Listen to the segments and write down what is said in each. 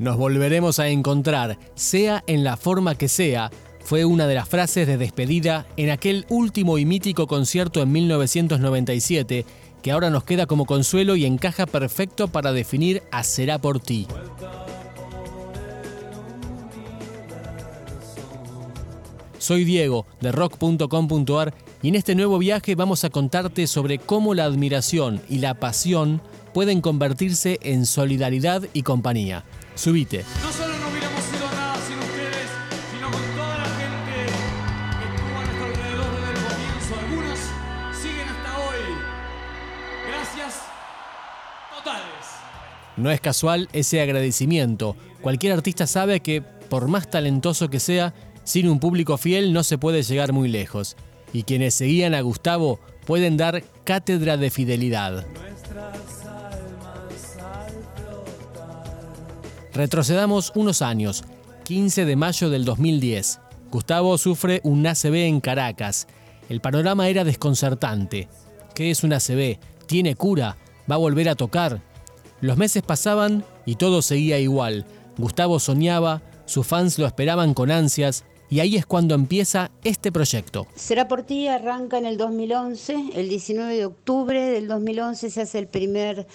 Nos volveremos a encontrar, sea en la forma que sea, fue una de las frases de despedida en aquel último y mítico concierto en 1997 que ahora nos queda como consuelo y encaja perfecto para definir a Será por ti. Soy Diego de rock.com.ar y en este nuevo viaje vamos a contarte sobre cómo la admiración y la pasión pueden convertirse en solidaridad y compañía. Subite. No solo no hubiéramos sido nada sin ustedes, sino con toda la gente que estuvo a nuestro alrededor desde el comienzo. Algunos siguen hasta hoy. Gracias totales. No es casual ese agradecimiento. Cualquier artista sabe que, por más talentoso que sea, sin un público fiel no se puede llegar muy lejos. Y quienes seguían a Gustavo pueden dar cátedra de fidelidad. Retrocedamos unos años, 15 de mayo del 2010. Gustavo sufre un ACV en Caracas. El panorama era desconcertante. ¿Qué es un ACV? ¿Tiene cura? ¿Va a volver a tocar? Los meses pasaban y todo seguía igual. Gustavo soñaba, sus fans lo esperaban con ansias y ahí es cuando empieza este proyecto. Será por ti arranca en el 2011, el 19 de octubre del 2011 se hace el primer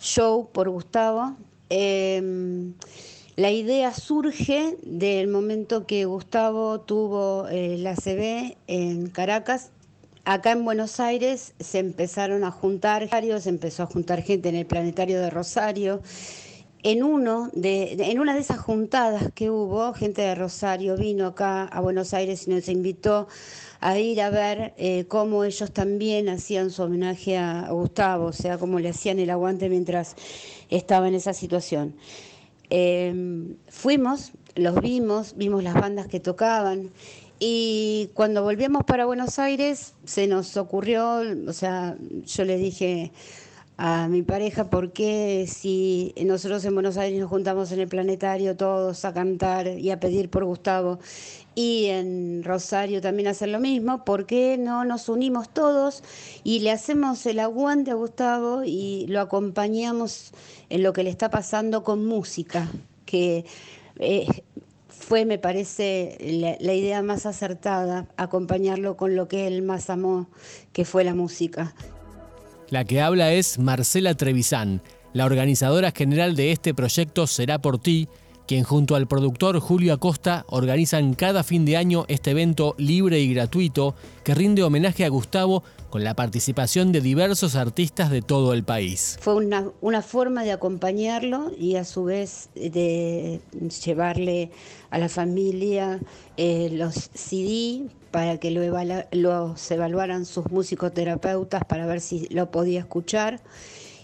show por Gustavo. Em, la idea surge del momento que Gustavo tuvo eh, la CB en Caracas. Acá en Buenos Aires se empezaron a juntar, se empezó a juntar gente en el planetario de Rosario en, uno de, en una de esas juntadas que hubo, gente de Rosario vino acá a Buenos Aires y nos invitó a ir a ver eh, cómo ellos también hacían su homenaje a Gustavo, o sea, cómo le hacían el aguante mientras estaba en esa situación. Em, fuimos, los vimos, vimos las bandas que tocaban y cuando volvíamos para Buenos Aires se nos ocurrió, o sea, yo le dije a mi pareja por qué si nosotros en Buenos Aires nos juntamos en el planetario todos a cantar y a pedir por Gustavo y en Rosario también hacer lo mismo, ¿por qué no nos unimos todos y le hacemos el aguante a Gustavo y lo acompañamos en lo que le está pasando con música? Que eh, fue, me parece, la idea más acertada, acompañarlo con lo que él más amó, que fue la música. La que habla es Marcela Trevisan, la organizadora general de este proyecto Será por ti, quien junto al productor Julio Acosta organizan cada fin de año este evento libre y gratuito que rinde homenaje a Gustavo con la participación de diversos artistas de todo el país. Fue una, forma de acompañarlo y a su vez de llevarle a la familia eh, los CD para que lo los evaluaran sus musicoterapeutas para ver si lo podía escuchar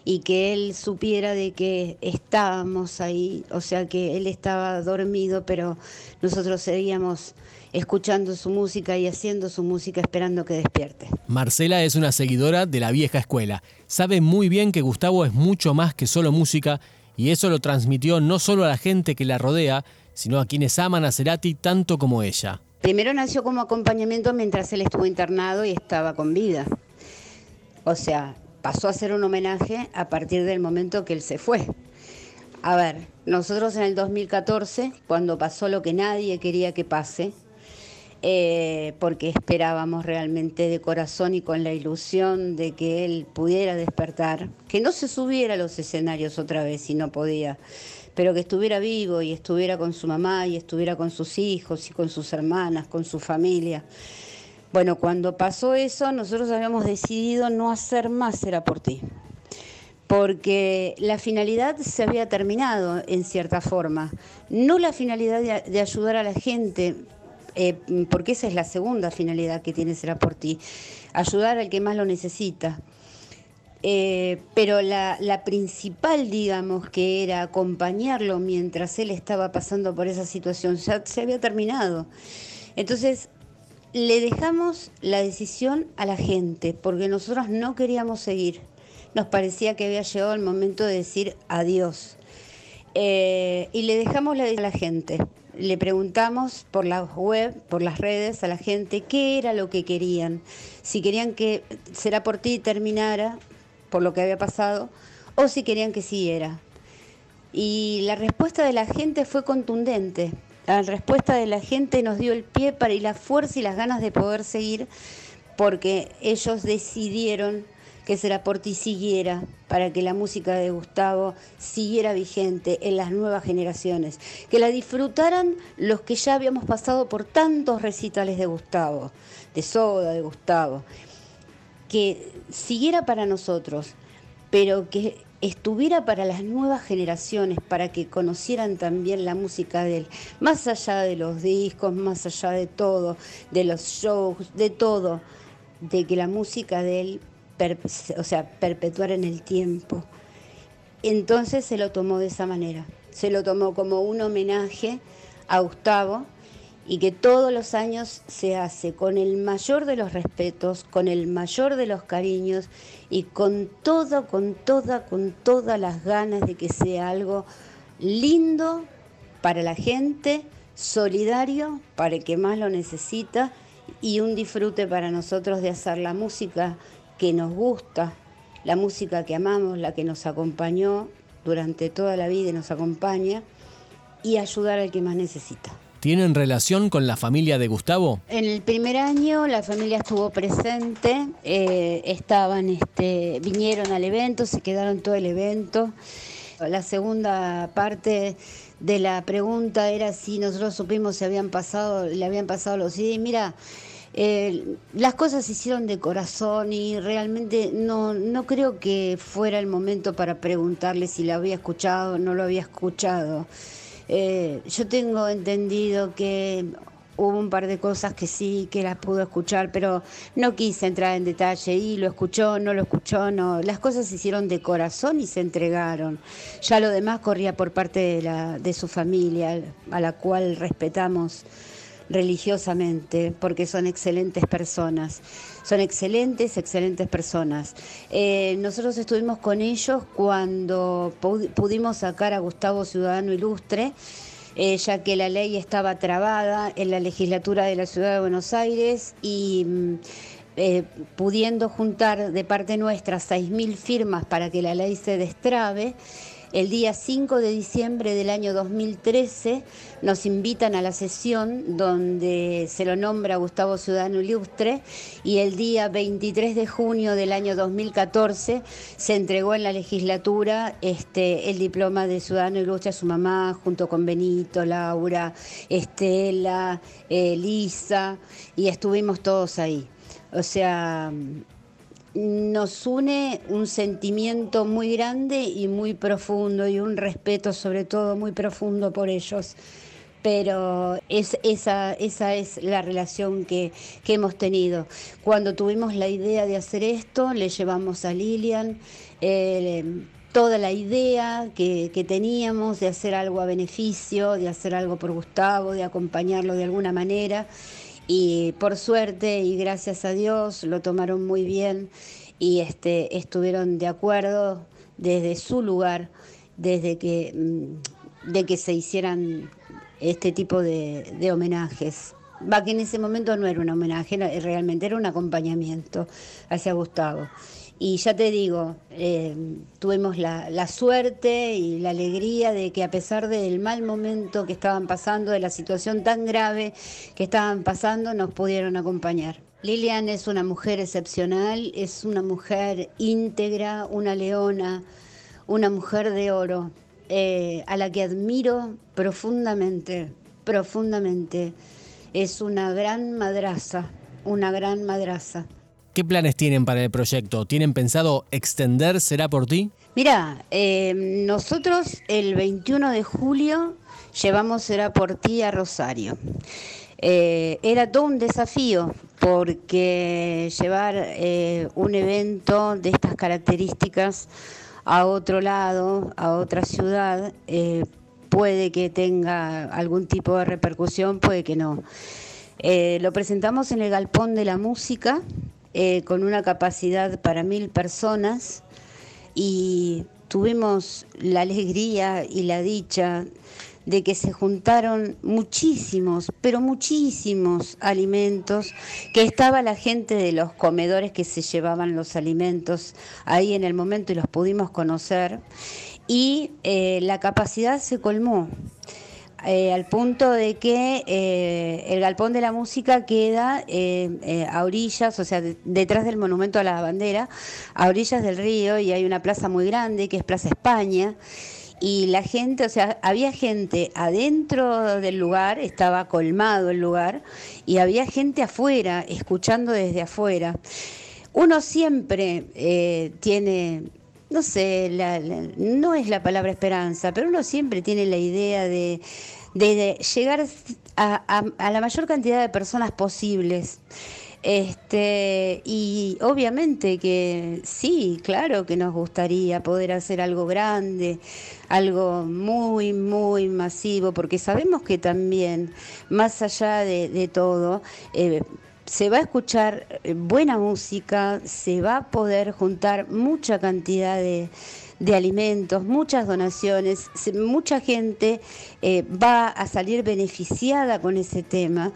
y que él supiera de que estábamos ahí, o sea que él estaba dormido, pero nosotros seguíamos escuchando su música y haciendo su música esperando que despierte. Marcela es una seguidora de la vieja escuela. Sabe muy bien que Gustavo es mucho más que solo música y eso lo transmitió no solo a la gente que la rodea, sino a quienes aman a Cerati tanto como ella. Primero nació como acompañamiento mientras él estuvo internado y estaba con vida. O sea, pasó a ser un homenaje a partir del momento que él se fue. A ver, nosotros en el 2014, cuando pasó lo que nadie quería que pase, eh, porque esperábamos realmente de corazón y con la ilusión de que él pudiera despertar, que no se subiera a los escenarios otra vez si no podía, pero que estuviera vivo y estuviera con su mamá y estuviera con sus hijos y con sus hermanas, con su familia. Bueno, cuando pasó eso, nosotros habíamos decidido no hacer más Era por ti, porque la finalidad se había terminado en cierta forma, no la finalidad de, ayudar a la gente, eh, porque esa es la segunda finalidad que tiene Será por ti, ayudar al que más lo necesita. Eh, pero la, principal, digamos, que era acompañarlo mientras él estaba pasando por esa situación, ya se había terminado. Entonces, le dejamos la decisión a la gente, porque nosotros no queríamos seguir. Nos parecía que había llegado el momento de decir adiós. Eh, y le dejamos la decisión a la gente. Le preguntamos por la web, por las redes a la gente qué era lo que querían. Si querían que Será por ti terminara por lo que había pasado, o si querían que siguiera. Y la respuesta de la gente fue contundente. La respuesta de la gente nos dio el pie para y la fuerza y las ganas de poder seguir porque ellos decidieron que Seraporti siguiera para que la música de Gustavo siguiera vigente en las nuevas generaciones, que la disfrutaran los que ya habíamos pasado por tantos recitales de Gustavo, de Soda, de Gustavo, que siguiera para nosotros, pero que estuviera para las nuevas generaciones, para que conocieran también la música de él, más allá de los discos, más allá de todo, de los shows, de todo, de que la música de él, o sea, perpetuara en el tiempo. Entonces se lo tomó de esa manera, se lo tomó como un homenaje a Gustavo y que todos los años se hace con el mayor de los respetos, con el mayor de los cariños y con todo, con toda, con todas las ganas de que sea algo lindo para la gente, solidario para el que más lo necesita y un disfrute para nosotros de hacer la música que nos gusta, la música que amamos, la que nos acompañó durante toda la vida y nos acompaña y ayudar al que más necesita. ¿Tienen relación con la familia de Gustavo? En el primer año la familia estuvo presente, eh, estaban, este, vinieron al evento, se quedaron todo el evento. La segunda parte de la pregunta era si nosotros supimos si habían pasado, le habían pasado los CDs. Mira, eh, las cosas se hicieron de corazón y realmente no, no creo que fuera el momento para preguntarle si lo había escuchado o no lo había escuchado. Eh, yo tengo entendido que hubo un par de cosas que sí, que las pudo escuchar, pero no quise entrar en detalle y lo escuchó, no lo escuchó, no. Las cosas se hicieron de corazón y se entregaron. Ya lo demás corría por parte de, la, de su familia, a la cual respetamos religiosamente, porque son excelentes personas. Son excelentes, excelentes personas. Eh, nosotros estuvimos con ellos cuando pudimos sacar a Gustavo Ciudadano Ilustre, eh, ya que la ley estaba trabada en la legislatura de la Ciudad de Buenos Aires y... Mm, eh, pudiendo juntar de parte nuestra 6.000 firmas para que la ley se destrabe, el día 5 de diciembre del año 2013 nos invitan a la sesión donde se lo nombra Gustavo Ciudadano Ilustre y el día 23 de junio del año 2014 se entregó en la legislatura este, el diploma de Ciudadano Ilustre a su mamá junto con Benito, Laura, Estela, Elisa y estuvimos todos ahí. O sea, nos une un sentimiento muy grande y muy profundo y un respeto sobre todo muy profundo por ellos. Pero es, esa, esa es la relación que, hemos tenido. Cuando tuvimos la idea de hacer esto, le llevamos a Lilian eh, toda la idea que, que teníamos de hacer algo a beneficio, de hacer algo por Gustavo, de acompañarlo de alguna manera y por suerte y gracias a Dios lo tomaron muy bien y este, estuvieron de acuerdo desde su lugar, desde que, mm, de que se hicieran este tipo de, de homenajes. Va que en ese momento no era un homenaje, realmente era un acompañamiento hacia Gustavo. Y ya te digo, eh, tuvimos la, suerte y la alegría de que a pesar del mal momento que estaban pasando, de la situación tan grave que estaban pasando, nos pudieron acompañar. Lilian es una mujer excepcional, es una mujer íntegra, una leona, una mujer de oro, eh, a la que admiro profundamente, profundamente. Es una gran madraza, una gran madraza. ¿Qué planes tienen para el proyecto? ¿Tienen pensado extender Será por ti? Mira, eh, nosotros el 21 de julio llevamos Será por ti a Rosario. Eh, era todo un desafío porque llevar eh, un evento de estas características a otro lado, a otra ciudad, puede que tenga algún tipo de repercusión, puede que no. lo presentamos en el Galpón de la Música, eh, con una capacidad para mil personas y tuvimos la alegría y la dicha de que se juntaron muchísimos, pero muchísimos alimentos, que estaba la gente de los comedores que se llevaban los alimentos ahí en el momento y los pudimos conocer. y eh, la capacidad se colmó. Eh, al punto de que eh, el galpón de la música queda a orillas, o sea, detrás del monumento a la bandera, a orillas del río, y hay una plaza muy grande que es Plaza España. Y la gente, o sea, había gente adentro del lugar, estaba colmado el lugar, y había gente afuera, escuchando desde afuera. Uno siempre tiene no sé, no es la palabra esperanza, pero uno siempre tiene la idea de, llegar a, la mayor cantidad de personas posibles. Este, y obviamente que sí, claro que nos gustaría poder hacer algo grande, algo muy, muy masivo, porque sabemos que también, más allá de, todo, eh, se va a escuchar eh, buena música, se va a poder juntar mucha cantidad de, alimentos, muchas donaciones, mucha gente eh, va a salir beneficiada con ese tema.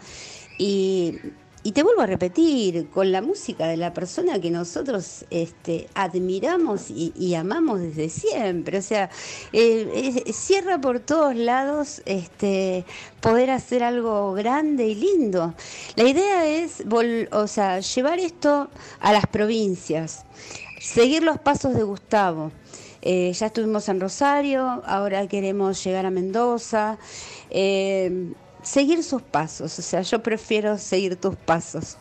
Y y te vuelvo a repetir, con la música de la persona que nosotros este, admiramos y, amamos desde siempre. O sea, eh, cierra por todos lados este, poder hacer algo grande y lindo. La idea es o sea, llevar esto a las provincias, seguir los pasos de Gustavo. Eh, ya estuvimos en Rosario, ahora queremos llegar a Mendoza. Seguir sus pasos, o sea, yo prefiero seguir tus pasos.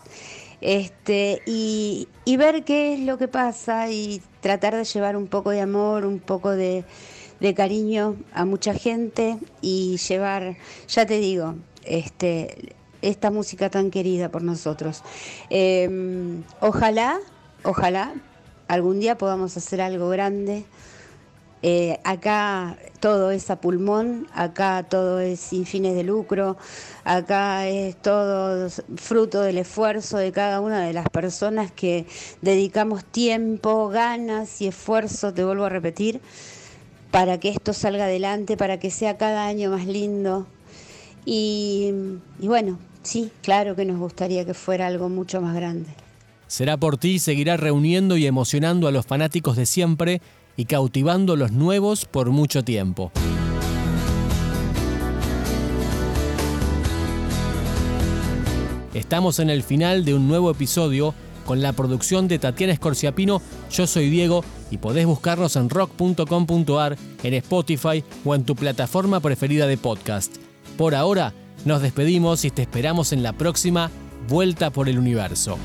Este, y, ver qué es lo que pasa y tratar de llevar un poco de amor, un poco de, cariño a mucha gente y llevar, ya te digo, este, esta música tan querida por nosotros. Em, ojalá, ojalá algún día podamos hacer algo grande eh, acá todo es a pulmón, acá todo es sin fines de lucro, acá es todo fruto del esfuerzo de cada una de las personas que dedicamos tiempo, ganas y esfuerzo, te vuelvo a repetir, para que esto salga adelante, para que sea cada año más lindo. y bueno, sí, claro que nos gustaría que fuera algo mucho más grande. Será por ti, seguirá reuniendo y emocionando a los fanáticos de siempre y cautivando los nuevos por mucho tiempo. Estamos en el final de un nuevo episodio con la producción de Tatiana Escorciapino. Yo soy Diego y podés buscarnos en rock.com.ar, en Spotify o en tu plataforma preferida de podcast. Por ahora, nos despedimos y te esperamos en la próxima Vuelta por el Universo.